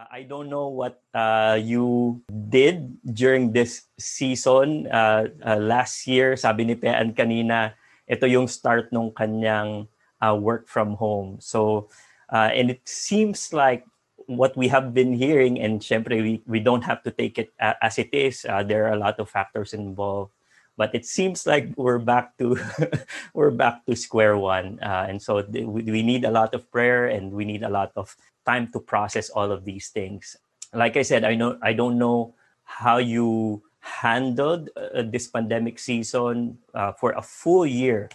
Uh, I don't know what uh, you did during this season. Uh, uh, last year, sabi ni Pean kanina, ito yung start nung kanyang uh, work from home. So, uh, and it seems like what we have been hearing, and syempre we, we don't have to take it as it is. There are a lot of factors involved. But it seems like we're back to we're back to square one, and so th- we need a lot of prayer and we need a lot of time to process all of these things. Like I said, I know I don't know how you handled uh, this pandemic season uh, for a full year,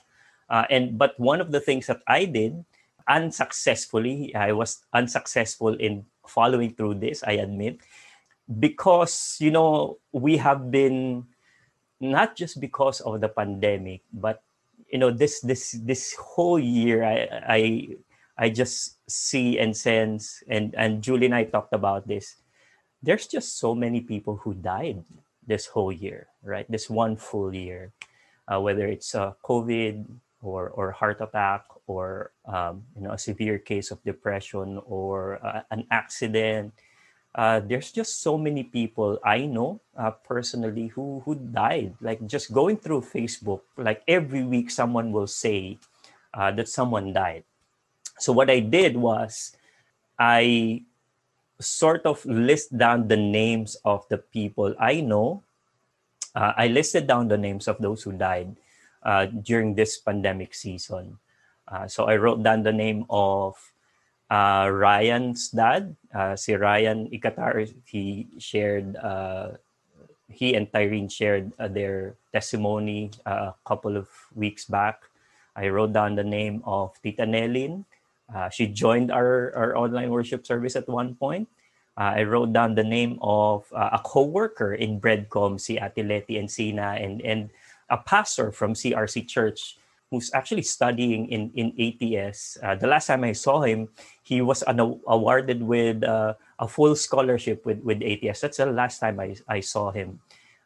uh, and but one of the things that I did unsuccessfully, I was unsuccessful in following through this. I admit, because you know we have been not just because of the pandemic, but you know this this this whole year I I I just see and sense, and, and Julie and I talked about this. There's just so many people who died this whole year, right? This one full year, uh, whether it's a COVID or, or heart attack or um, you know a severe case of depression or uh, an accident. Uh, there's just so many people I know uh, personally who who died. Like just going through Facebook, like every week someone will say uh, that someone died so what I did was I sort of list down the names of the people I know. Uh, I listed down the names of those who died uh, during this pandemic season. Uh, so I wrote down the name of uh, Ryan's dad, uh, si Ryan Ikatar. He shared, uh, he and Tyrene shared their testimony a couple of weeks back. I wrote down the name of Tita Nelin, uh, she joined our, our online worship service at one point. Uh, I wrote down the name of uh, a co-worker in Breadcom, si Atileti Encina, and, and a pastor from CRC Church who's actually studying in, in ATS. Uh, the last time I saw him, he was an, awarded with uh, a full scholarship with, with ATS. That's the last time I, I saw him.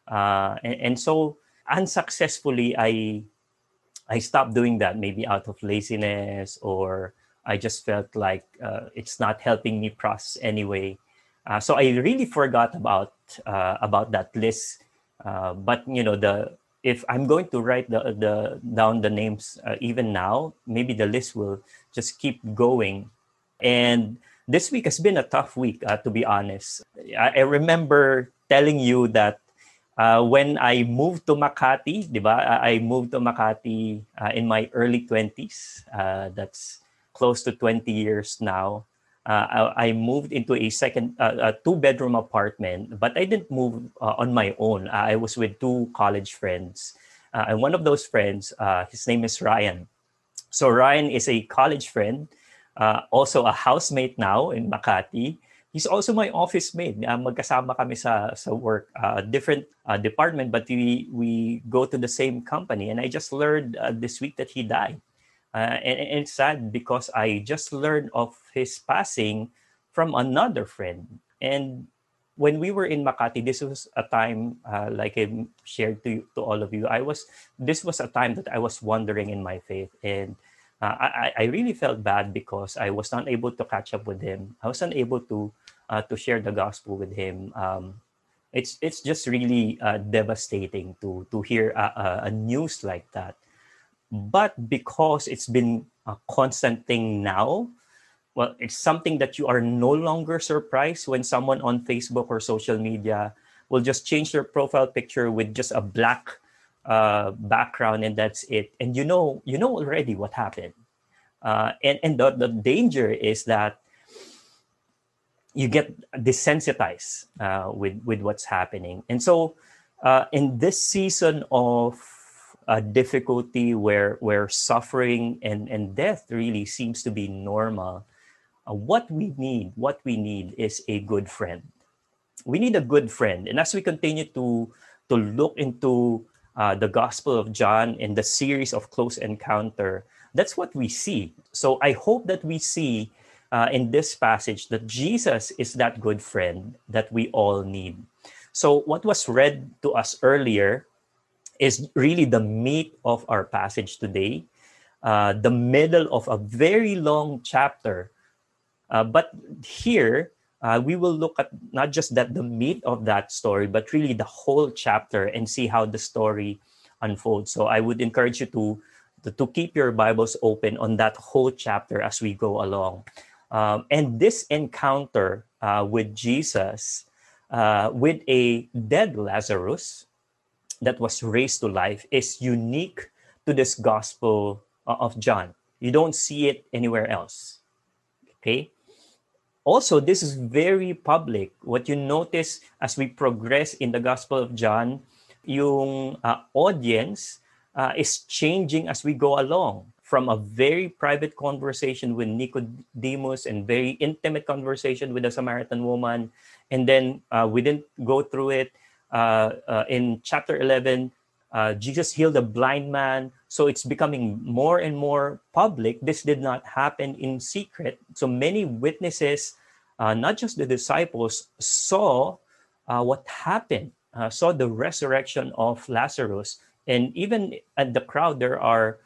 Uh, and, and so unsuccessfully, I I stopped doing that, maybe out of laziness or I just felt like uh, it's not helping me process anyway. Uh, so I really forgot about uh, about that list. Uh, but you know, the if I'm going to write the the down the names uh, even now, maybe the list will just keep going. And this week has been a tough week, uh, to be honest. I, I remember telling you that when I moved to Makati, diba? I moved to Makati in my early 20s. Uh, that's close to 20 years now. Uh, I, I, moved into a second, uh, a two-bedroom apartment, but I didn't move uh, on my own. I was with two college friends, uh, and one of those friends, uh, his name is Ryan. So Ryan is a college friend, uh, also a housemate now in Makati. He's also my office mate. magkasama kami sa sa work, different department, but we we go to the same company. And I just learned this week that he died. Uh, and, and, it's sad because I just learned of his passing from another friend. And when we were in Makati, this was a time, uh, like I shared to, you, to all of you, I was, this was a time that I was wandering in my faith. And uh, I, I really felt bad because I was not able to catch up with him. I was unable to, uh, to share the gospel with him. Um, it's, it's just really uh, devastating to, to hear a, a news like that but because it's been a constant thing now, well, it's something that you are no longer surprised when someone on Facebook or social media will just change their profile picture with just a black uh, background and that's it. And you know, you know already what happened. Uh, and and the, the danger is that you get desensitized uh, with with what's happening. And so, uh, in this season of a difficulty where where suffering and, and death really seems to be normal uh, what we need what we need is a good friend. We need a good friend. And as we continue to to look into uh, the gospel of john in the series of close encounter that's what we see. So i hope that we see uh, in this passage that jesus is that good friend that we all need. So what was read to us earlier is really the meat of our passage today, uh, the middle of a very long chapter. Uh, but here, uh, we will look at not just that the meat of that story, but really the whole chapter and see how the story unfolds. So I would encourage you to to, to keep your Bibles open on that whole chapter as we go along. Um, and this encounter uh, with Jesus, uh, with a dead Lazarus that was raised to life, is unique to this Gospel uh, of John. You don't see it anywhere else. Okay? Also, this is very public. What you notice as we progress in the Gospel of John, yung uh, audience uh, is changing as we go along from a very private conversation with Nicodemus and very intimate conversation with the Samaritan woman. And then uh, we didn't go through it. Uh, uh, in chapter 11, uh, Jesus healed a blind man. So it's becoming more and more public. This did not happen in secret. So many witnesses, not just the disciples, saw what happened, saw the resurrection of Lazarus. And even at the crowd, there are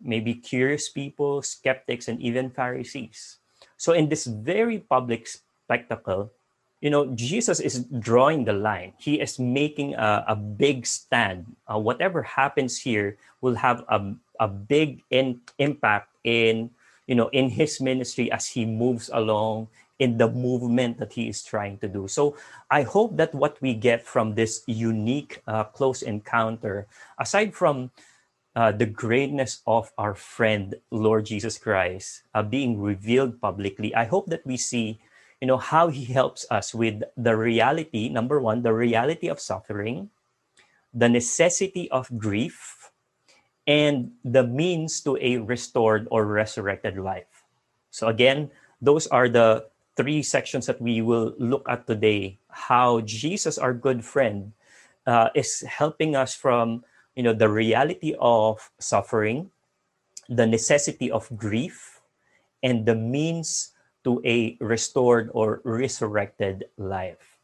maybe curious people, skeptics, and even Pharisees. So, in this very public spectacle, you know, Jesus is drawing the line. He is making a, a big stand. Uh, whatever happens here will have a, a big in, impact in, you know, in his ministry as he moves along in the movement that he is trying to do. So I hope that what we get from this unique uh, close encounter, aside from uh, the greatness of our friend Lord Jesus Christ uh, being revealed publicly, I hope that we see, you know, how He helps us with the reality. Number one, the reality of suffering, the necessity of grief, and the means to a restored or resurrected life. So again, those are the three sections that we will look at today. How Jesus, our good friend, uh, is helping us from you know the reality of suffering the necessity of grief and the means to a restored or resurrected life.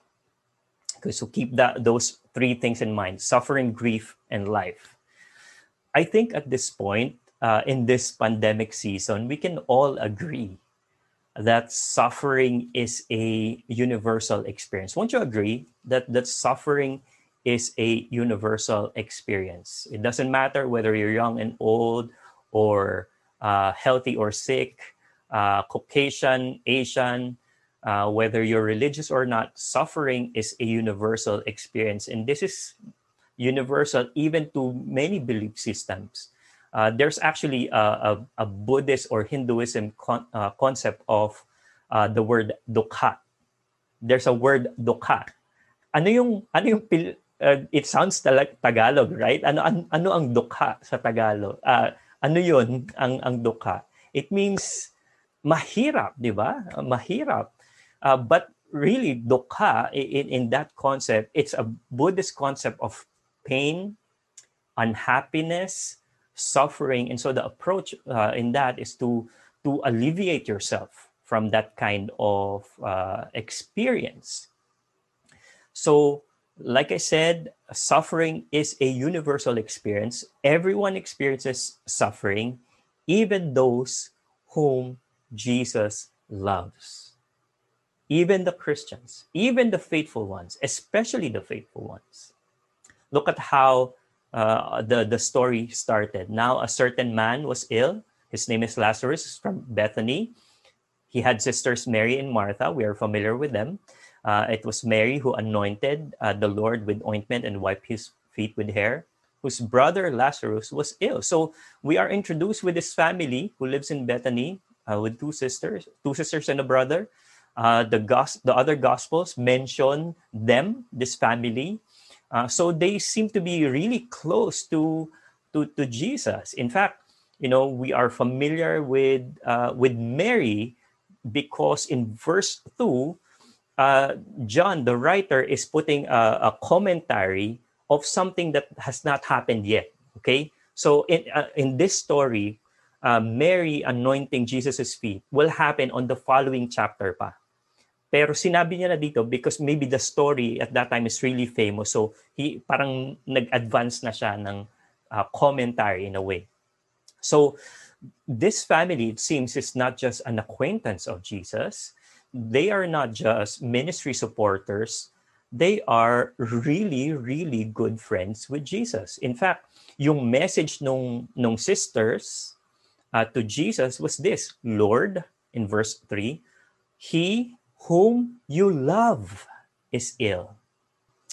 Okay so keep that those three things in mind suffering grief and life. I think at this point uh, in this pandemic season we can all agree that suffering is a universal experience. Won't you agree that that suffering is a universal experience. It doesn't matter whether you're young and old, or uh, healthy or sick, uh, Caucasian, Asian, uh, whether you're religious or not, suffering is a universal experience. And this is universal even to many belief systems. Uh, there's actually a, a, a, Buddhist or Hinduism con- uh, concept of uh, the word dukha. There's a word dukha. Ano yung ano yung pil- uh, it sounds talag Tagalog, right? Ano an, ano ang dukha sa Tagalog? Uh, ano 'yon ang ang dukha? It means mahirap, 'di ba? Uh, mahirap. Uh, but really dukha in in that concept, it's a Buddhist concept of pain, unhappiness, suffering, and so the approach uh, in that is to to alleviate yourself from that kind of uh, experience. So like I said, suffering is a universal experience. Everyone experiences suffering, even those whom Jesus loves. Even the Christians, even the faithful ones, especially the faithful ones. Look at how uh, the, the story started. Now, a certain man was ill. His name is Lazarus from Bethany. He had sisters Mary and Martha. We are familiar with them. Uh, it was Mary who anointed uh, the Lord with ointment and wiped his feet with hair, whose brother Lazarus was ill. So we are introduced with this family who lives in Bethany uh, with two sisters, two sisters and a brother. Uh, the gos- the other gospels mention them, this family. Uh, so they seem to be really close to, to, to Jesus. In fact, you know, we are familiar with uh, with Mary because in verse 2 uh, John, the writer, is putting a, a, commentary of something that has not happened yet. Okay, so in uh, in this story, uh, Mary anointing Jesus's feet will happen on the following chapter pa. Pero sinabi niya na dito because maybe the story at that time is really famous. So he parang nag-advance na siya ng uh, commentary in a way. So this family, it seems, is not just an acquaintance of Jesus they are not just ministry supporters, they are really, really good friends with Jesus. In fact, yung message nung, nung sisters uh, to Jesus was this Lord, in verse 3, He whom you love is ill.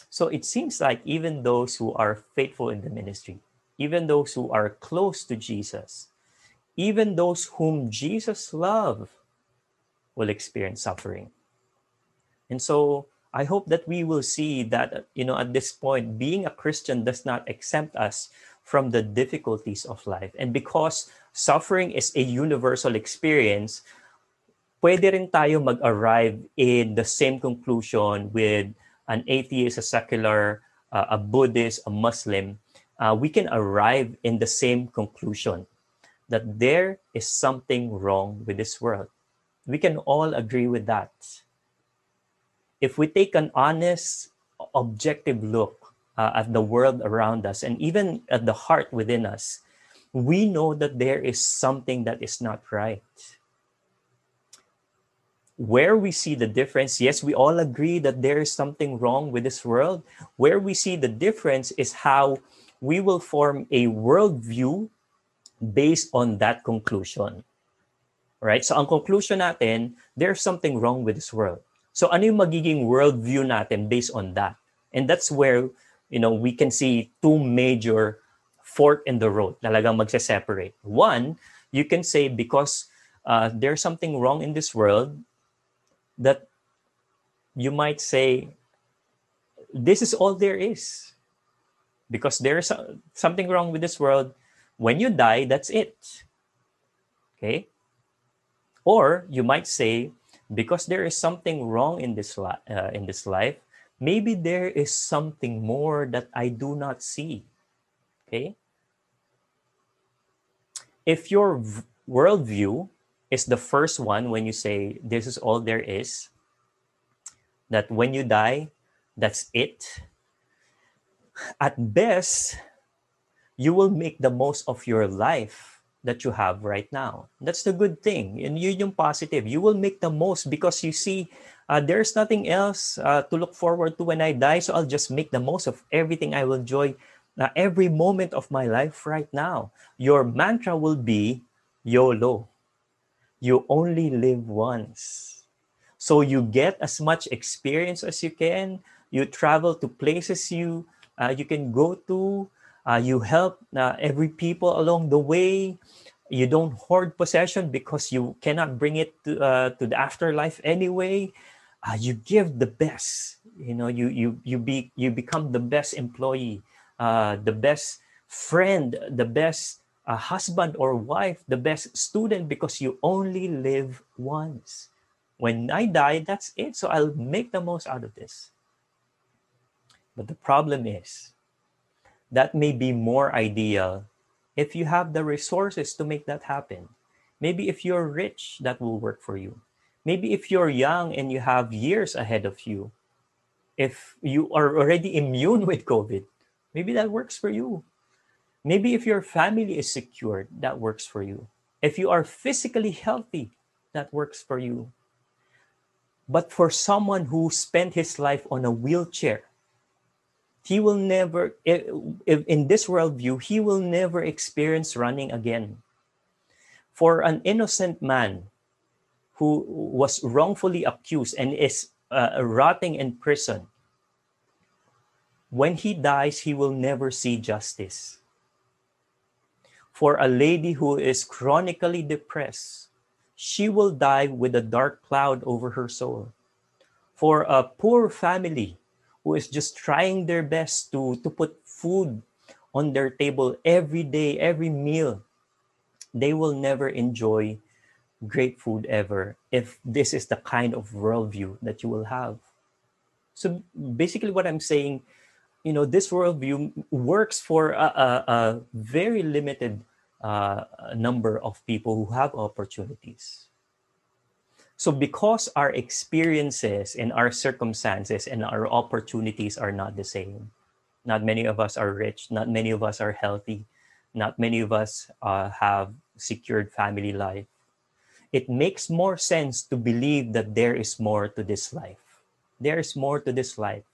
So it seems like even those who are faithful in the ministry, even those who are close to Jesus, even those whom Jesus loves, will experience suffering. And so I hope that we will see that, you know, at this point, being a Christian does not exempt us from the difficulties of life. And because suffering is a universal experience, pwede rin tayo mag-arrive in the same conclusion with an atheist, a secular, uh, a Buddhist, a Muslim. Uh, we can arrive in the same conclusion that there is something wrong with this world. We can all agree with that. If we take an honest, objective look uh, at the world around us and even at the heart within us, we know that there is something that is not right. Where we see the difference, yes, we all agree that there is something wrong with this world. Where we see the difference is how we will form a worldview based on that conclusion. Right? So ang conclusion natin, there's something wrong with this world. So ano yung magiging worldview natin based on that? And that's where, you know, we can see two major fork in the road. Talagang magse-separate. One, you can say because uh, there's something wrong in this world that you might say this is all there is because there's something wrong with this world when you die that's it okay or you might say, because there is something wrong in this li- uh, in this life, maybe there is something more that I do not see. Okay. If your v- worldview is the first one when you say this is all there is, that when you die, that's it. At best, you will make the most of your life that you have right now. That's the good thing. And you yung positive. You will make the most because you see uh, there's nothing else uh, to look forward to when I die. So I'll just make the most of everything I will enjoy uh, every moment of my life right now. Your mantra will be YOLO. You only live once. So you get as much experience as you can. You travel to places you uh, you can go to uh, you help uh, every people along the way. You don't hoard possession because you cannot bring it to, uh, to the afterlife anyway. Uh, you give the best. You know, you you you be you become the best employee, uh, the best friend, the best uh, husband or wife, the best student because you only live once. When I die, that's it. So I'll make the most out of this. But the problem is, that may be more ideal if you have the resources to make that happen. Maybe if you're rich, that will work for you. Maybe if you're young and you have years ahead of you, if you are already immune with COVID, maybe that works for you. Maybe if your family is secured, that works for you. If you are physically healthy, that works for you. But for someone who spent his life on a wheelchair, he will never in this worldview he will never experience running again for an innocent man who was wrongfully accused and is uh, rotting in prison. When he dies he will never see justice. For a lady who is chronically depressed she will die with a dark cloud over her soul. For a poor family who is just trying their best to, to put food on their table every day, every meal, they will never enjoy great food ever if this is the kind of worldview that you will have. So basically, what I'm saying, you know, this worldview works for a, a, a very limited uh, number of people who have opportunities. So, because our experiences and our circumstances and our opportunities are not the same, not many of us are rich, not many of us are healthy, not many of us uh, have secured family life. It makes more sense to believe that there is more to this life. There is more to this life.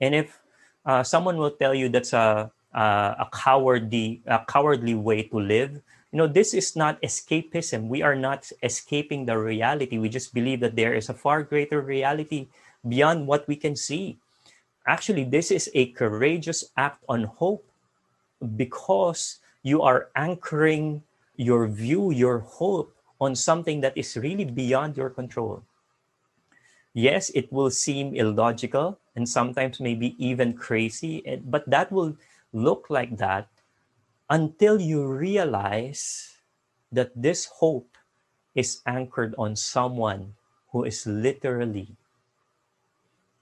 And if uh, someone will tell you that's a, a, a cowardly a cowardly way to live, you know this is not escapism. We are not escaping the reality. We just believe that there is a far greater reality beyond what we can see. Actually, this is a courageous act on hope because you are anchoring your view, your hope on something that is really beyond your control. Yes, it will seem illogical and sometimes maybe even crazy, eh, but that will look like that until you realize that this hope is anchored on someone who is literally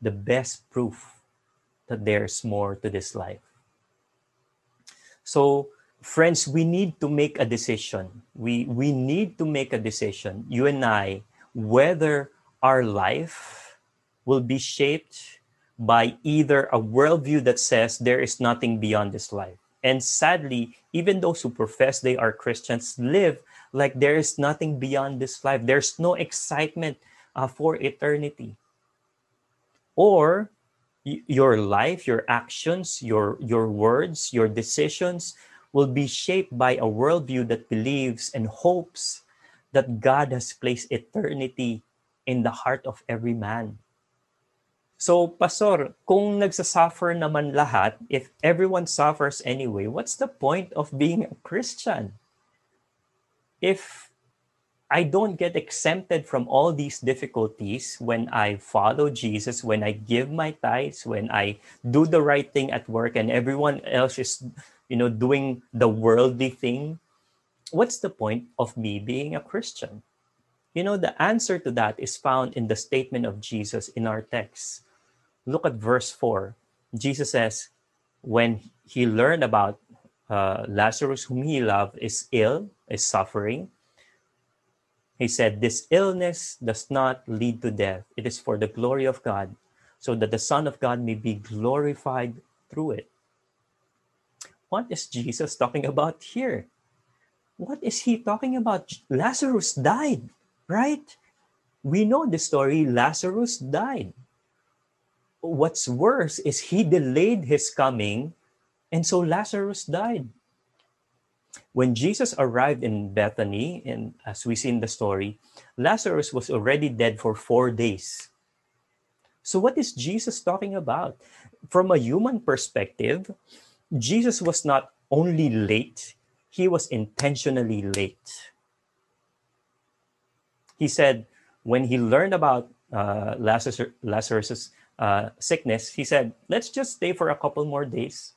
the best proof that there's more to this life. So, friends, we need to make a decision. We, we need to make a decision, you and I, whether our life will be shaped by either a worldview that says there is nothing beyond this life. And sadly, even those who profess they are Christians live like there is nothing beyond this life. There's no excitement uh, for eternity. Or y- your life, your actions, your, your words, your decisions will be shaped by a worldview that believes and hopes that God has placed eternity in the heart of every man. So, Pastor, kung nagsasuffer naman lahat, if everyone suffers anyway, what's the point of being a Christian? If I don't get exempted from all these difficulties when I follow Jesus, when I give my tithes, when I do the right thing at work and everyone else is you know, doing the worldly thing, what's the point of me being a Christian? You know, the answer to that is found in the statement of Jesus in our text. Look at verse 4. Jesus says, when he learned about uh, Lazarus, whom he loved, is ill, is suffering, he said, This illness does not lead to death. It is for the glory of God, so that the Son of God may be glorified through it what is Jesus talking about here? What is he talking about? Lazarus died, right? We know the story Lazarus died. What's worse is he delayed his coming, and so Lazarus died. When Jesus arrived in Bethany, and as we see in the story, Lazarus was already dead for four days. So, what is Jesus talking about? From a human perspective, Jesus was not only late, he was intentionally late. He said, when he learned about uh, Lazarus, Lazarus's uh, sickness, he said, let's just stay for a couple more days.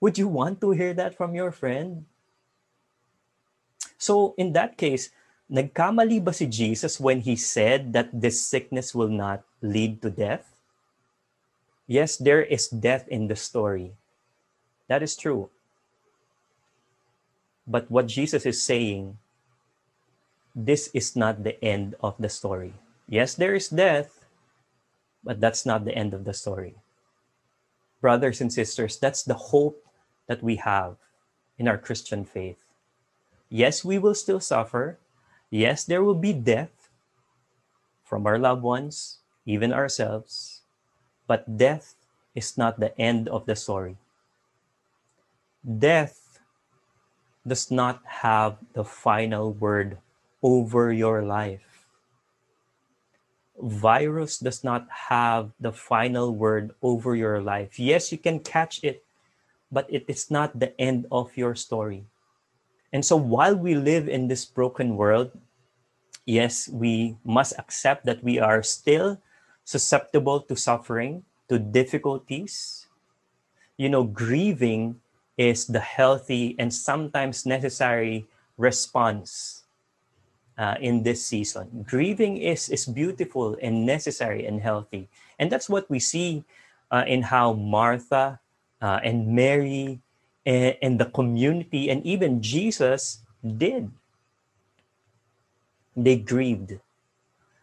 Would you want to hear that from your friend? So, in that case, nagkamali ba si Jesus when he said that this sickness will not lead to death? Yes, there is death in the story. That is true. But what Jesus is saying, this is not the end of the story. Yes, there is death, but that's not the end of the story. Brothers and sisters, that's the hope that we have in our Christian faith. Yes, we will still suffer. Yes, there will be death from our loved ones, even ourselves. But death is not the end of the story death does not have the final word over your life. Virus does not have the final word over your life. Yes, you can catch it, but it is not the end of your story. And so while we live in this broken world, yes, we must accept that we are still susceptible to suffering, to difficulties. You know, grieving is the healthy and sometimes necessary response uh, in this season. Grieving is, is beautiful and necessary and healthy. And that's what we see uh, in how Martha uh, and Mary and, and the community and even Jesus did. They grieved.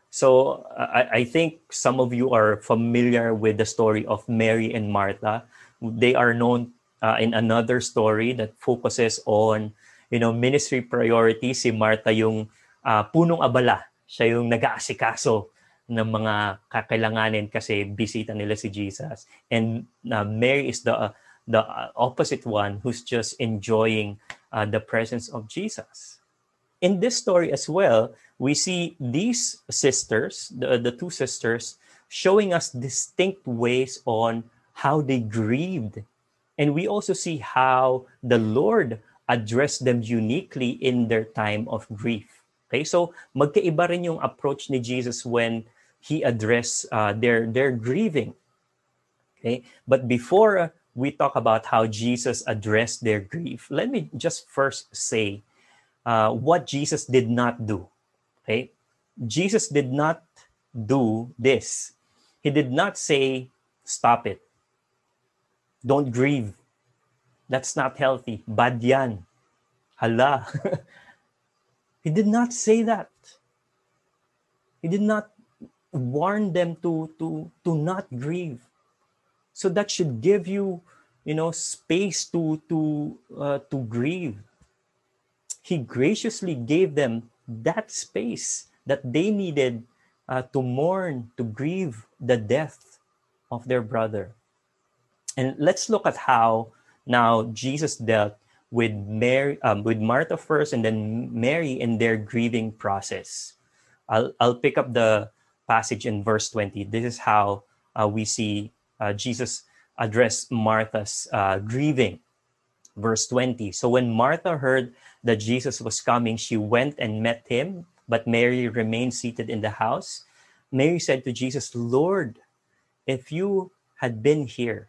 So I, I think some of you are familiar with the story of Mary and Martha. They are known uh, in another story that focuses on you know ministry priorities si Martha yung uh, punong abala. Siya yung nag-aasikaso ng mga kakailanganin kasi bisita nila si Jesus. And uh, Mary is the uh, the opposite one who's just enjoying uh, the presence of Jesus. In this story as well, we see these sisters, the, the two sisters, showing us distinct ways on how they grieved. And we also see how the Lord addressed them uniquely in their time of grief. Okay, so magkaiba rin yung approach ni Jesus when he addressed uh, their their grieving. Okay, but before we talk about how Jesus addressed their grief, let me just first say uh, what Jesus did not do. Okay, Jesus did not do this. He did not say, "Stop it. Don't grieve. That's not healthy. Bad yan. Hala." he did not say that. He did not warn them to to to not grieve so that should give you you know space to to uh, to grieve he graciously gave them that space that they needed uh, to mourn to grieve the death of their brother and let's look at how now jesus dealt with mary um, with martha first and then mary in their grieving process i'll i'll pick up the passage in verse 20, this is how uh, we see uh, Jesus address Martha's uh, grieving. Verse 20 So when Martha heard that Jesus was coming, she went and met him, but Mary remained seated in the house. Mary said to Jesus, Lord, if you had been here,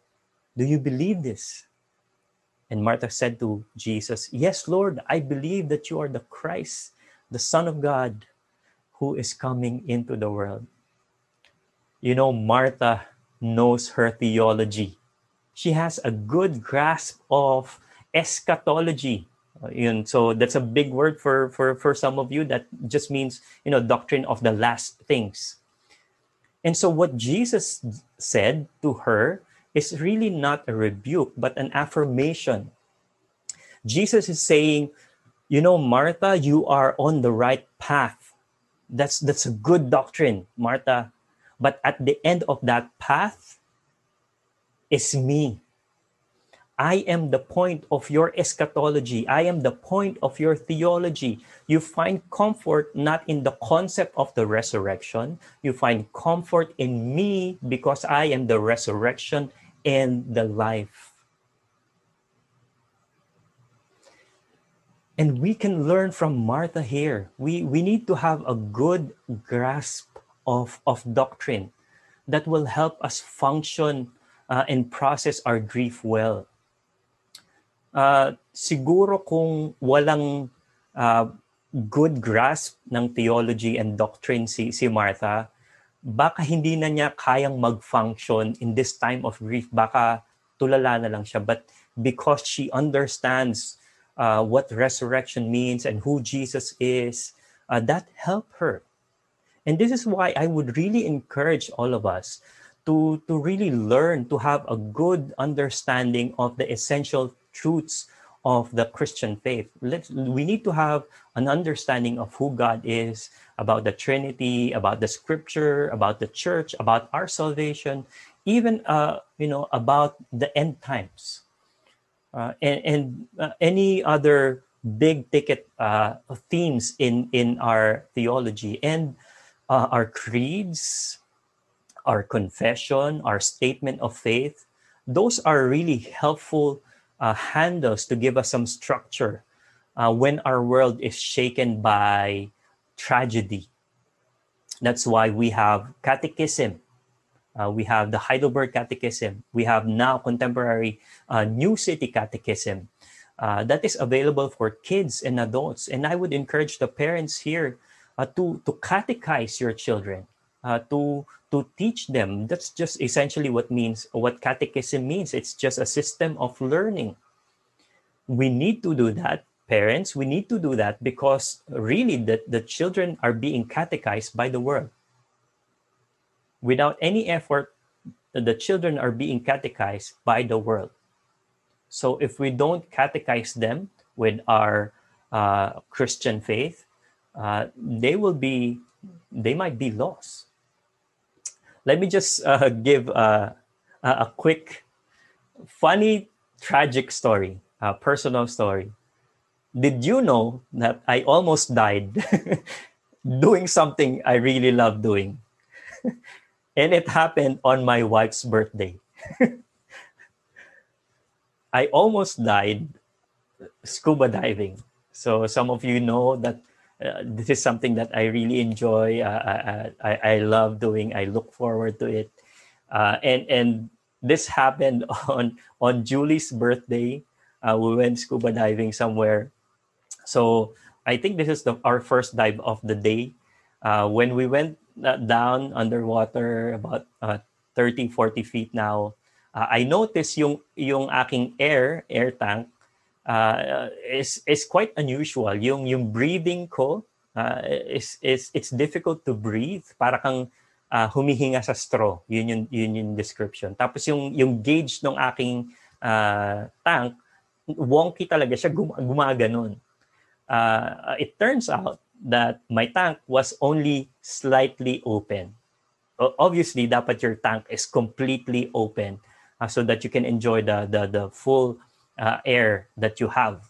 Do you believe this? And Martha said to Jesus, Yes, Lord, I believe that you are the Christ, the Son of God, who is coming into the world. You know, Martha knows her theology. She has a good grasp of eschatology. Uh, and so that's a big word for, for, for some of you. That just means, you know, doctrine of the last things. And so what Jesus said to her is really not a rebuke, but an affirmation. Jesus is saying, you know, Martha, you are on the right path. That's that's a good doctrine martha. But at the end of that path is me. I am the point of your eschatology. I am the point of your theology. You find comfort not in the concept of the resurrection. You find comfort in me because i am the resurrection and the life and we can learn from Martha here. We, we need to have a good grasp of, of doctrine that will help us function uh, and process our grief well. Uh, siguro kung walang uh, good grasp ng theology and doctrine si, si Martha, baka hindi na niya kayang mag-function in this time of grief. Baka tulala na lang siya. But because she understands uh, what resurrection means and who Jesus is, uh, that help her. And this is why I would really encourage all of us to, to really learn to have a good understanding of the essential truths of the Christian faith. Let's, we need to have an understanding of who God is, about the Trinity, about the Scripture, about the Church, about our salvation, even uh, you know about the end times. Uh, and, and uh, any other big ticket uh, themes in in our theology and uh, our creeds our confession our statement of faith those are really helpful uh, handles to give us some structure when our world is shaken by tragedy that's why we have catechism uh, we have the Heidelberg Catechism. We have now contemporary uh, New City Catechism uh, that is available for kids and adults. And I would encourage the parents here uh, to to catechize your children, uh, to to teach them. That's just essentially what means what catechism means. It's just a system of learning. We need to do that, parents. We need to do that because really the, the children are being catechized by the world. Without any effort, the children are being catechized by the world. So if we don't catechize them with our uh, Christian faith, uh, they will be, they might be lost. Let me just uh, give a, a quick, funny, tragic story, a personal story. Did you know that I almost died doing something I really love doing? and it happened on my wife's birthday. I almost died scuba diving. So some of you know that uh, this is something that I really enjoy. Uh, I, I, love doing. I look forward to it. Uh, and and this happened on on Julie's birthday. Uh, we went scuba diving somewhere. So I think this is the, our first dive of the day. Uh, when we went uh, down underwater about 30, 40 feet now, I noticed yung yung aking air air tank uh, is is quite unusual. Yung yung breathing ko uh, is is it's difficult to breathe. Para kang uh, humihinga sa straw. Yun yung yun yung description. Tapos yung yung gauge ng aking uh, tank wonky talaga siya gum- gumaganon. Uh, it turns out that my tank was only slightly open. Obviously, dapat your tank is completely open uh, so that you can enjoy the the the full uh, air that you have.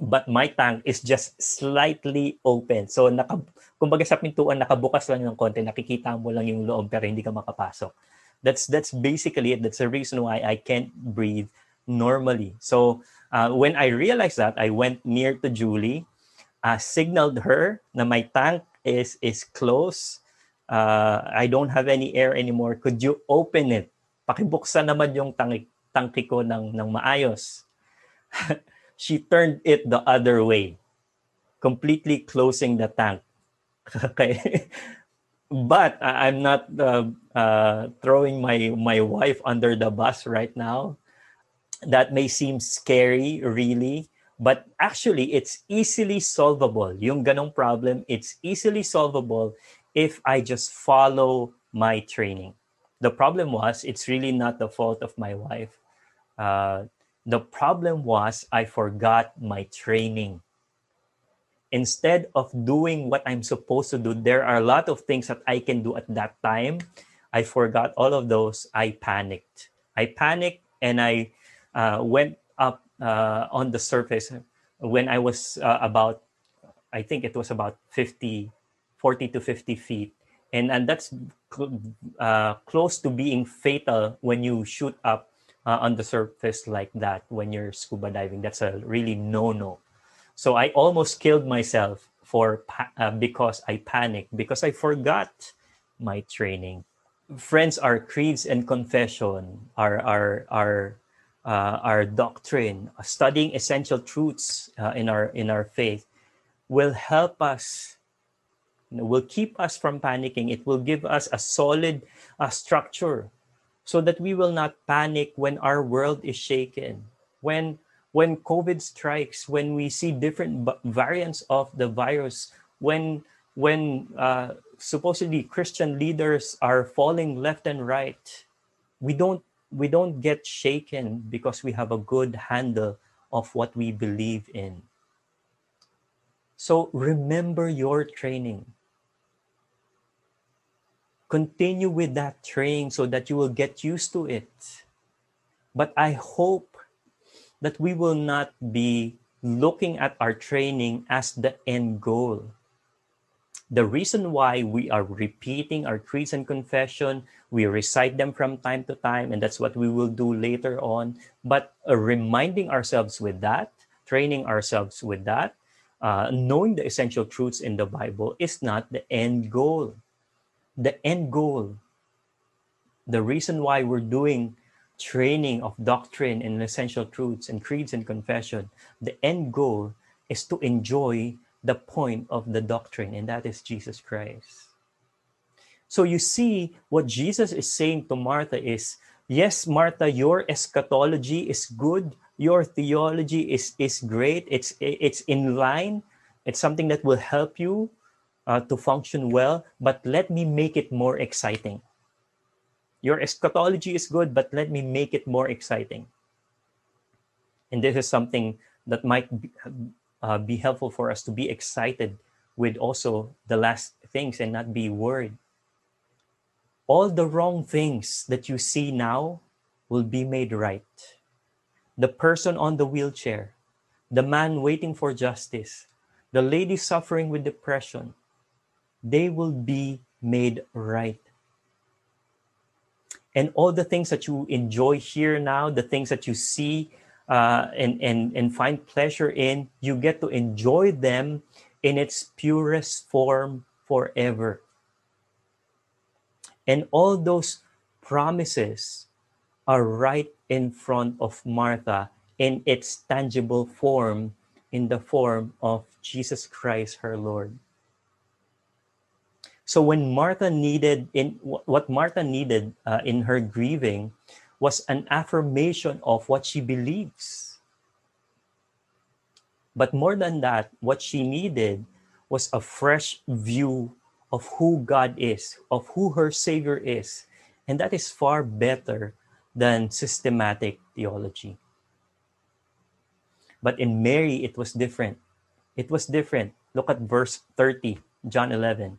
But my tank is just slightly open. So, naka, kumbaga sa pintuan, nakabukas lang ng konti, nakikita mo lang yung loob pero hindi ka makapasok. That's, that's basically it. That's the reason why I can't breathe normally. So, uh, when I realized that, I went near to Julie, uh, signaled her na my tank is, is close. Uh, I don't have any air anymore. Could you open it? Pakibuksan naman yung tank, tangki ko ng, ng maayos. she turned it the other way, completely closing the tank. okay. but I'm not uh, uh, throwing my, my wife under the bus right now. That may seem scary, really, but actually, it's easily solvable. Yung ganong problem, it's easily solvable if I just follow my training. The problem was, it's really not the fault of my wife. Uh, the problem was I forgot my training. Instead of doing what I'm supposed to do, there are a lot of things that I can do at that time. I forgot all of those. I panicked. I panicked and I went up uh, on the surface when I was uh, about, I think it was about 50, 40 to 50 feet. And, and that's cl- uh, close to being fatal when you shoot up uh, on the surface like that when you're scuba diving. That's a really no-no. So I almost killed myself for uh, because I panicked because I forgot my training. Friends, our creeds and confession, are are our uh, our doctrine, studying essential truths uh, in our in our faith, will help us. Will keep us from panicking. It will give us a solid uh, structure so that we will not panic when our world is shaken. When when COVID strikes, when we see different variants of the virus, when when uh, supposedly Christian leaders are falling left and right, we don't we don't get shaken because we have a good handle of what we believe in. So remember your training continue with that training so that you will get used to it. But I hope that we will not be looking at our training as the end goal. The reason why we are repeating our creeds and confession, we recite them from time to time, and that's what we will do later on. But uh, reminding ourselves with that, training ourselves with that, uh, knowing the essential truths in the Bible is not the end goal the end goal, the reason why we're doing training of doctrine and essential truths and creeds and confession, the end goal is to enjoy the point of the doctrine, and that is Jesus Christ. So you see, what Jesus is saying to Martha is, yes, Martha, your eschatology is good, your theology is, is great, it's, it's in line, it's something that will help you uh, to function well, but let me make it more exciting. Your eschatology is good, but let me make it more exciting. And this is something that might be, uh, be helpful for us to be excited with also the last things and not be worried. All the wrong things that you see now will be made right. The person on the wheelchair, the man waiting for justice, the lady suffering with depression, they will be made right. And all the things that you enjoy here now, the things that you see uh, and, and, and find pleasure in, you get to enjoy them in its purest form forever. And all those promises are right in front of Martha in its tangible form, in the form of Jesus Christ, her Lord. So when Martha needed in what Martha needed uh, in her grieving was an affirmation of what she believes. But more than that, what she needed was a fresh view of who God is, of who her Savior is. And that is far better than systematic theology. But in Mary, it was different. It was different. Look at verse 30, John 11.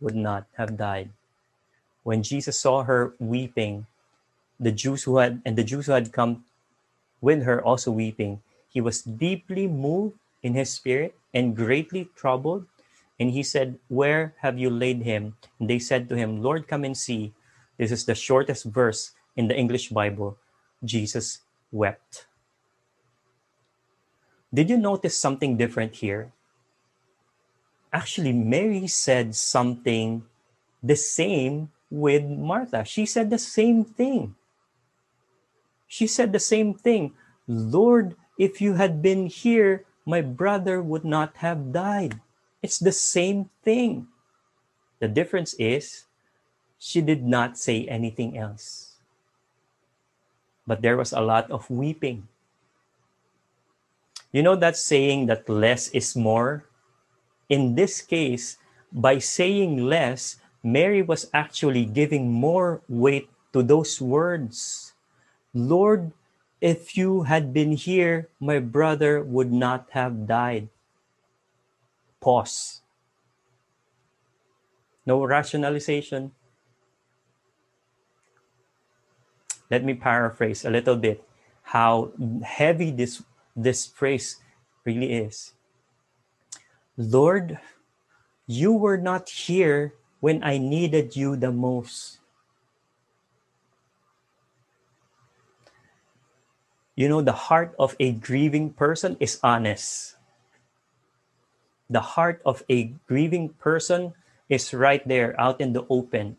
would not have died. When Jesus saw her weeping, the Jews who had and the Jews who had come with her also weeping, he was deeply moved in his spirit and greatly troubled. And he said, Where have you laid him? And they said to him, Lord, come and see. This is the shortest verse in the English Bible. Jesus wept. Did you notice something different here? Actually Mary said something the same with Martha. She said the same thing. She said the same thing. Lord, if you had been here, my brother would not have died. It's the same thing. The difference is she did not say anything else. But there was a lot of weeping. You know that saying that less is more? In this case, by saying less, Mary was actually giving more weight to those words. Lord, if you had been here, my brother would not have died. Pause. No rationalization. Let me paraphrase a little bit how heavy this, this phrase really is. Lord, you were not here when I needed you the most. You know, the heart of a grieving person is honest. The heart of a grieving person is right there out in the open,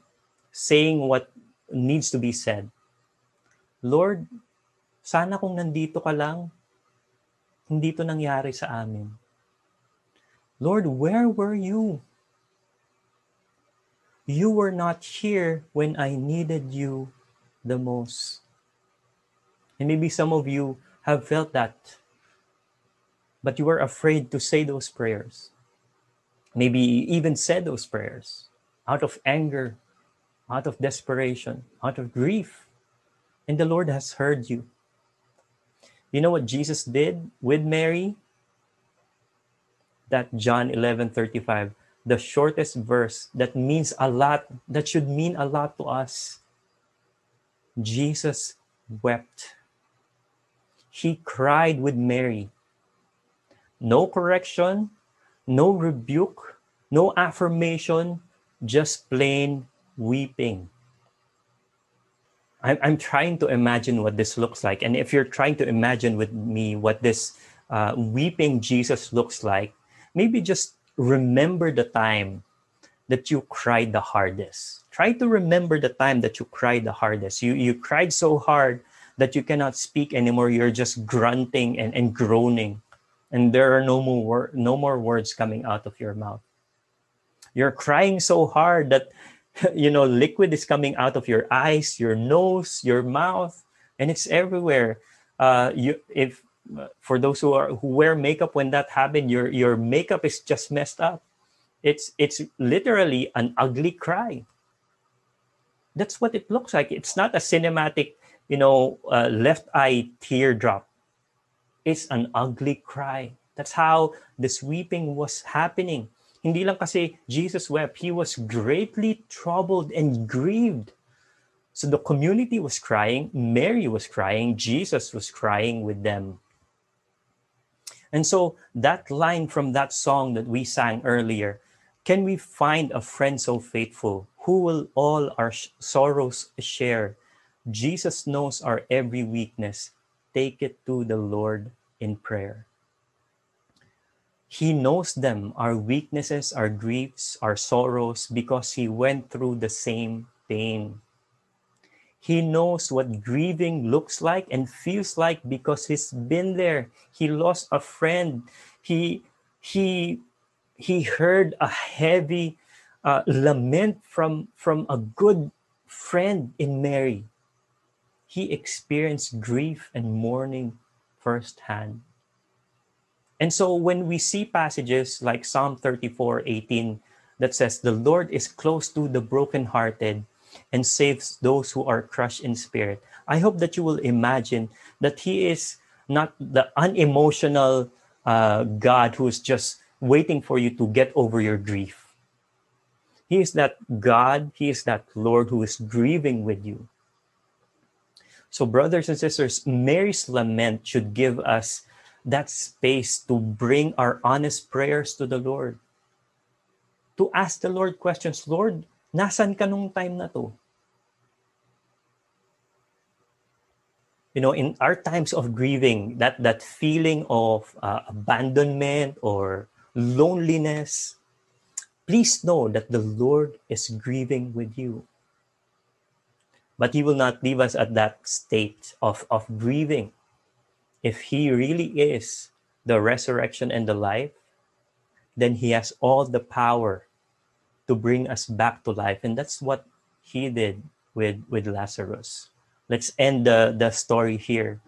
saying what needs to be said. Lord, sana kung nandito ka lang, hindi to nangyari sa amin. Lord, where were you? You were not here when I needed you the most. And maybe some of you have felt that, but you were afraid to say those prayers. Maybe even said those prayers out of anger, out of desperation, out of grief. And the Lord has heard you. You know what Jesus did with Mary? That John 11:35, the shortest verse that means a lot, that should mean a lot to us. Jesus wept. He cried with Mary. No correction, no rebuke, no affirmation, just plain weeping. I'm, I'm trying to imagine what this looks like. And if you're trying to imagine with me what this uh, weeping Jesus looks like, maybe just remember the time that you cried the hardest. Try to remember the time that you cried the hardest. You, you cried so hard that you cannot speak anymore. You're just grunting and, and groaning. And there are no more, wor- no more words coming out of your mouth. You're crying so hard that you know liquid is coming out of your eyes your nose your mouth and it's everywhere uh, you if for those who are who wear makeup when that happened your your makeup is just messed up. It's it's literally an ugly cry. That's what it looks like. It's not a cinematic you know uh, left eye teardrop. It's an ugly cry. That's how this weeping was happening. Hindi lang kasi Jesus wept, he was greatly troubled and grieved. So the community was crying, Mary was crying, Jesus was crying with them. And so that line from that song that we sang earlier, can we find a friend so faithful who will all our sh- sorrows share? Jesus knows our every weakness. Take it to the Lord in prayer. He knows them, our weaknesses, our griefs, our sorrows, because He went through the same pain. He knows what grieving looks like and feels like because He's been there. He lost a friend. He, he, he heard a heavy uh, lament from, from a good friend in Mary. He experienced grief and mourning firsthand. And so when we see passages like Psalm 34 18 that says, The Lord is close to the brokenhearted and saves those who are crushed in spirit, I hope that you will imagine that He is not the unemotional uh, God who is just waiting for you to get over your grief. He is that God, He is that Lord who is grieving with you. So, brothers and sisters, Mary's lament should give us that space to bring our honest prayers to the Lord. To ask the Lord questions, Lord, nasan ka nung time na to? You know, in our times of grieving, that, that feeling of uh, abandonment or loneliness, please know that the Lord is grieving with you. But He will not leave us at that state of, of grieving if he really is the resurrection and the life, then he has all the power to bring us back to life. And that's what he did with, with Lazarus. Let's end the, the story here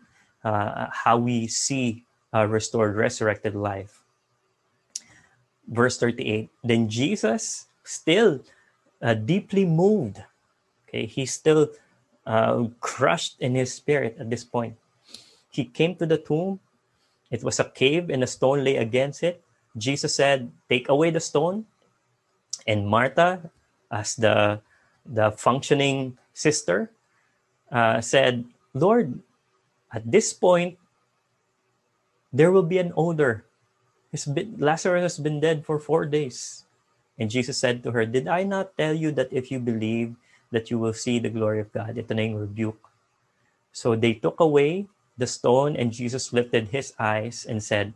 uh, how we see restored, resurrected life. Verse 38 Then Jesus, still uh, deeply moved, okay, he's still uh, crushed in his spirit at this point he came to the tomb. It was a cave and a stone lay against it. Jesus said, Take away the stone. And Martha, as the, the functioning sister, uh, said, Lord, at this point, there will be an odor. Been, Lazarus has been dead for four days. And Jesus said to her, Did I not tell you that if you believe, that you will see the glory of God? Ito na yung rebuke. So they took away the stone, and Jesus lifted his eyes and said,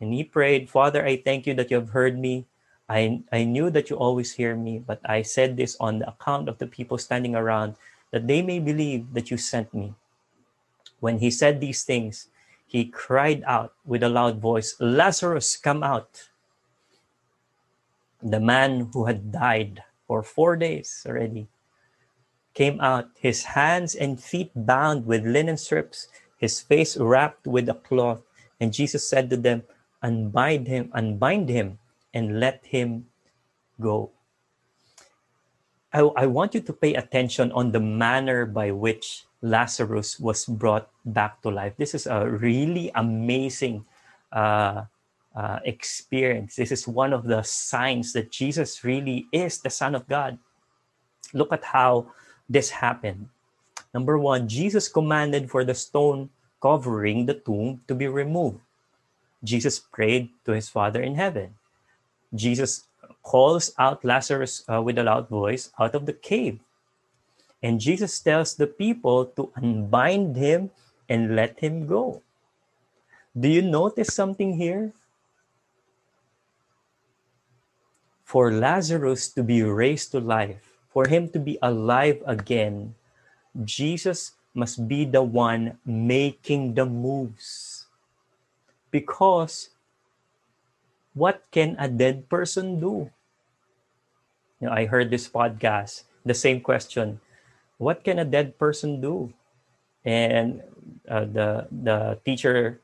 and he prayed, Father, I thank you that you have heard me. I, I knew that you always hear me, but I said this on the account of the people standing around, that they may believe that you sent me. When he said these things, he cried out with a loud voice, Lazarus, come out. The man who had died for four days already came out, his hands and feet bound with linen strips his face wrapped with a cloth. And Jesus said to them, Unbind him, unbind him, and let him go. I, I want you to pay attention on the manner by which Lazarus was brought back to life. This is a really amazing uh, uh, experience. This is one of the signs that Jesus really is the Son of God. Look at how this happened. Number one, Jesus commanded for the stone covering the tomb to be removed. Jesus prayed to his Father in heaven. Jesus calls out Lazarus uh, with a loud voice out of the cave. And Jesus tells the people to unbind him and let him go. Do you notice something here? For Lazarus to be raised to life, for him to be alive again, Jesus must be the one making the moves. Because what can a dead person do? You know, I heard this podcast, the same question. What can a dead person do? And uh, the the teacher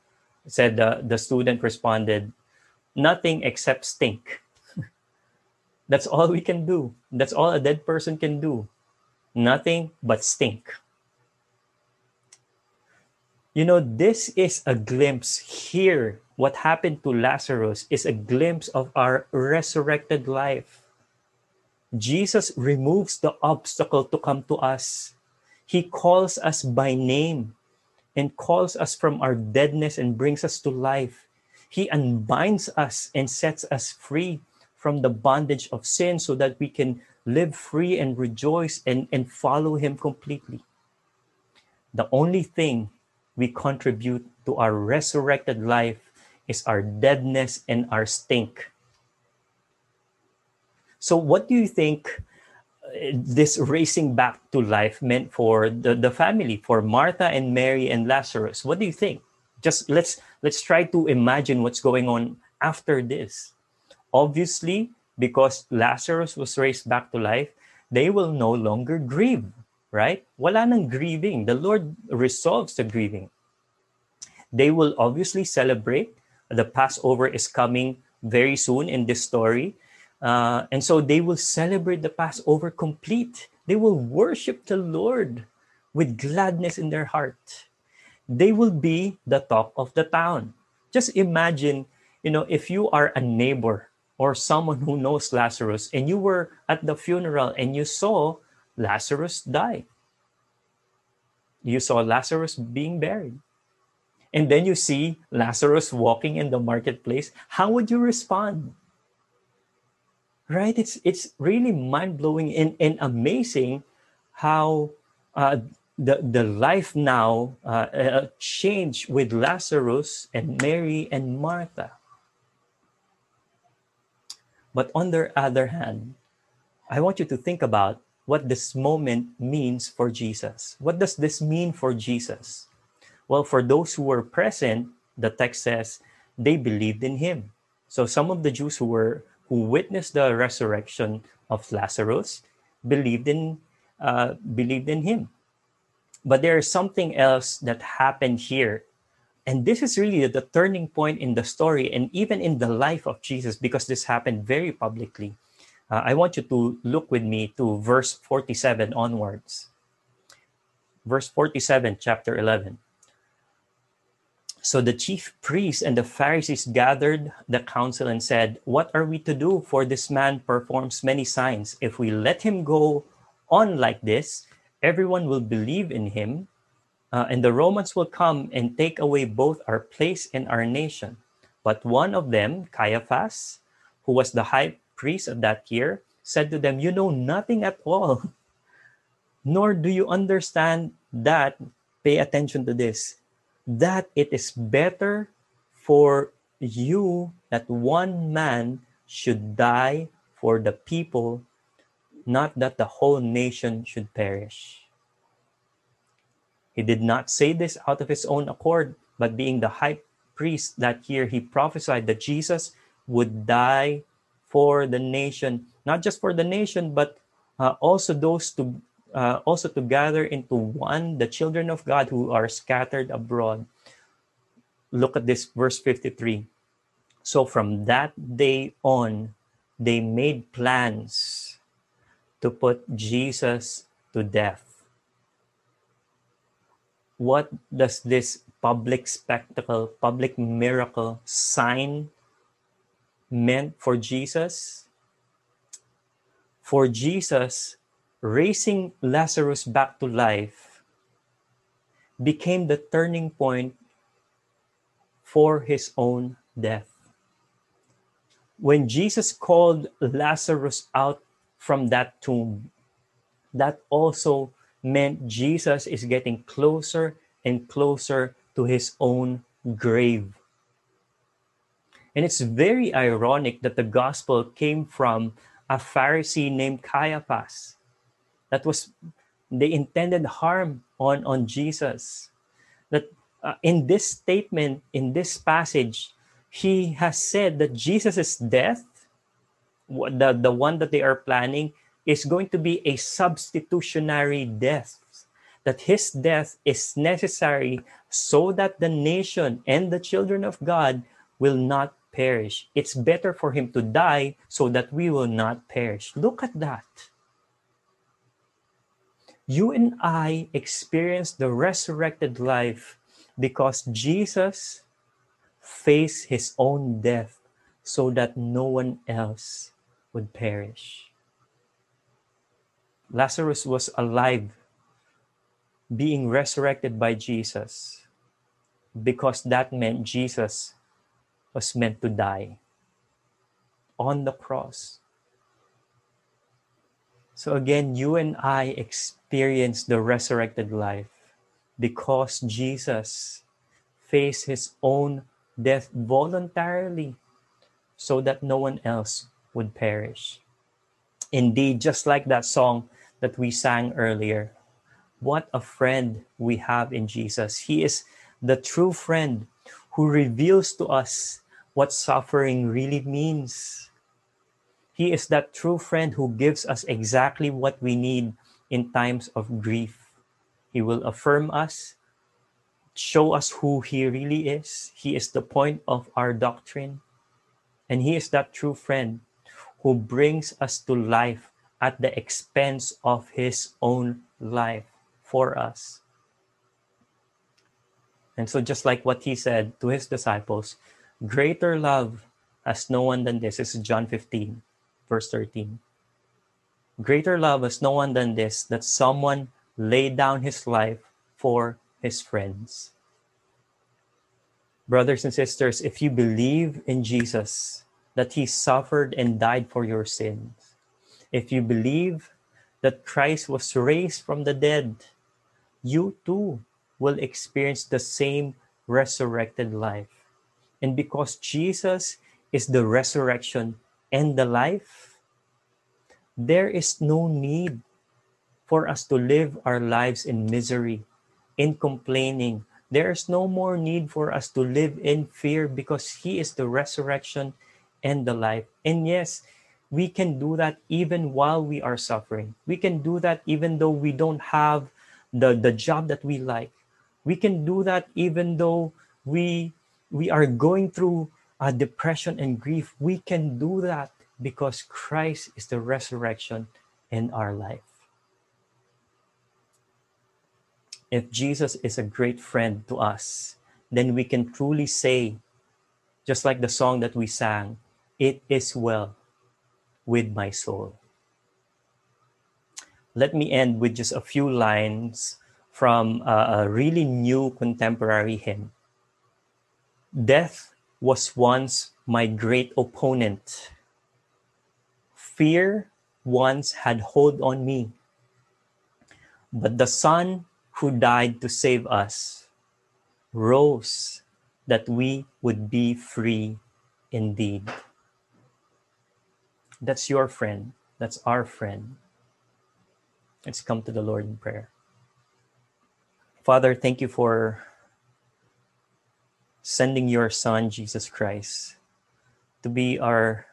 said the, the student responded, nothing except stink. That's all we can do. That's all a dead person can do. Nothing but stink. You know, this is a glimpse here. What happened to Lazarus is a glimpse of our resurrected life. Jesus removes the obstacle to come to us. He calls us by name and calls us from our deadness and brings us to life. He unbinds us and sets us free from the bondage of sin so that we can live free and rejoice and, and follow Him completely. The only thing we contribute to our resurrected life is our deadness and our stink. So, what do you think uh, this racing back to life meant for the, the family, for Martha and Mary and Lazarus? What do you think? Just let's let's try to imagine what's going on after this. Obviously, because Lazarus was raised back to life, they will no longer grieve, right? Wala nang grieving. The Lord resolves the grieving. They will obviously celebrate. The Passover is coming very soon in this story. Uh, and so they will celebrate the Passover complete. They will worship the Lord with gladness in their heart. They will be the talk of the town. Just imagine, you know, if you are a neighbor or someone who knows Lazarus and you were at the funeral and you saw Lazarus die. You saw Lazarus being buried. And then you see Lazarus walking in the marketplace. How would you respond? Right? It's it's really mind-blowing and, and amazing how uh, the, the life now uh, uh, changed with Lazarus and Mary and Martha. But on the other hand, I want you to think about what this moment means for Jesus. What does this mean for Jesus? Well, for those who were present, the text says they believed in him. So some of the Jews who were who witnessed the resurrection of Lazarus believed in uh, believed in him. But there is something else that happened here and this is really the turning point in the story and even in the life of Jesus because this happened very publicly. Uh, I want you to look with me to verse 47 onwards. Verse 47, chapter 11. So the chief priests and the Pharisees gathered the council and said, What are we to do? For this man performs many signs. If we let him go on like this, everyone will believe in him uh, and the Romans will come and take away both our place and our nation. But one of them, Caiaphas, who was the high priest of that year, said to them, You know nothing at all, nor do you understand that, pay attention to this, that it is better for you that one man should die for the people, not that the whole nation should perish. He did not say this out of his own accord, but being the high priest that year, he prophesied that Jesus would die for the nation, not just for the nation, but uh, also those to uh, also to gather into one the children of God who are scattered abroad. Look at this verse 53. So from that day on, they made plans to put Jesus to death what does this public spectacle, public miracle sign meant for Jesus? For Jesus, raising Lazarus back to life became the turning point for his own death. when Jesus called Lazarus out from that tomb, that also meant Jesus is getting closer and closer to his own grave. And it's very ironic that the gospel came from a Pharisee named Caiaphas. That was, they intended harm on, on Jesus. That uh, in this statement, in this passage, he has said that Jesus' death, the, the one that they are planning, is going to be a substitutionary death. That his death is necessary so that the nation and the children of God will not perish. It's better for him to die so that we will not perish. Look at that. You and I experience the resurrected life because Jesus faced his own death so that no one else would perish. Lazarus was alive, being resurrected by Jesus, because that meant Jesus was meant to die on the cross. So again, you and I experience the resurrected life because Jesus faced his own death voluntarily so that no one else would perish. Indeed, just like that song that we sang earlier, what a friend we have in Jesus. He is the true friend who reveals to us what suffering really means. He is that true friend who gives us exactly what we need in times of grief. He will affirm us, show us who He really is. He is the point of our doctrine. And He is that true friend who brings us to life at the expense of His own life for us. And so, just like what He said to His disciples, Greater love has no one than this. This is John 15, verse 13. Greater love has no one than this, that someone laid down his life for his friends. Brothers and sisters, if you believe in Jesus, that he suffered and died for your sins, if you believe that Christ was raised from the dead, you too will experience the same resurrected life. And because Jesus is the resurrection and the life, there is no need for us to live our lives in misery, in complaining. There is no more need for us to live in fear because He is the resurrection and the life. And yes, we can do that even while we are suffering. We can do that even though we don't have the, the job that we like. We can do that even though we we are going through a depression and grief, we can do that because Christ is the resurrection in our life. If Jesus is a great friend to us, then we can truly say, just like the song that we sang, it is well with my soul. Let me end with just a few lines from a, really new contemporary hymn. Death was once my great opponent. Fear once had hold on me. But the Son who died to save us rose that we would be free indeed. That's your friend. That's our friend. Let's come to the Lord in prayer. Father, thank you for sending your Son, Jesus Christ, to be our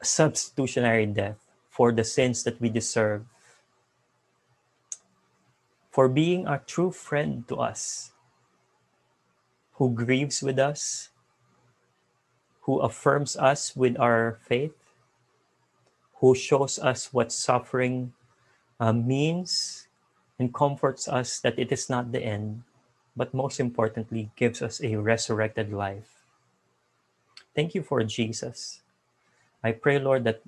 substitutionary death for the sins that we deserve, for being a true friend to us, who grieves with us, who affirms us with our faith, who shows us what suffering uh, means and comforts us that it is not the end but most importantly, gives us a resurrected life. Thank you for Jesus. I pray, Lord, that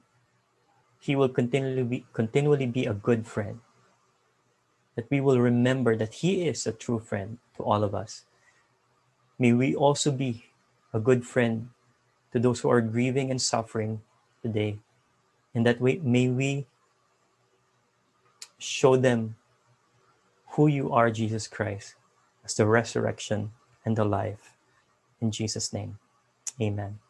He will continually be, continually be a good friend, that we will remember that He is a true friend to all of us. May we also be a good friend to those who are grieving and suffering today. In that way, may we show them who you are, Jesus Christ, as the resurrection and the life. In Jesus' name, amen.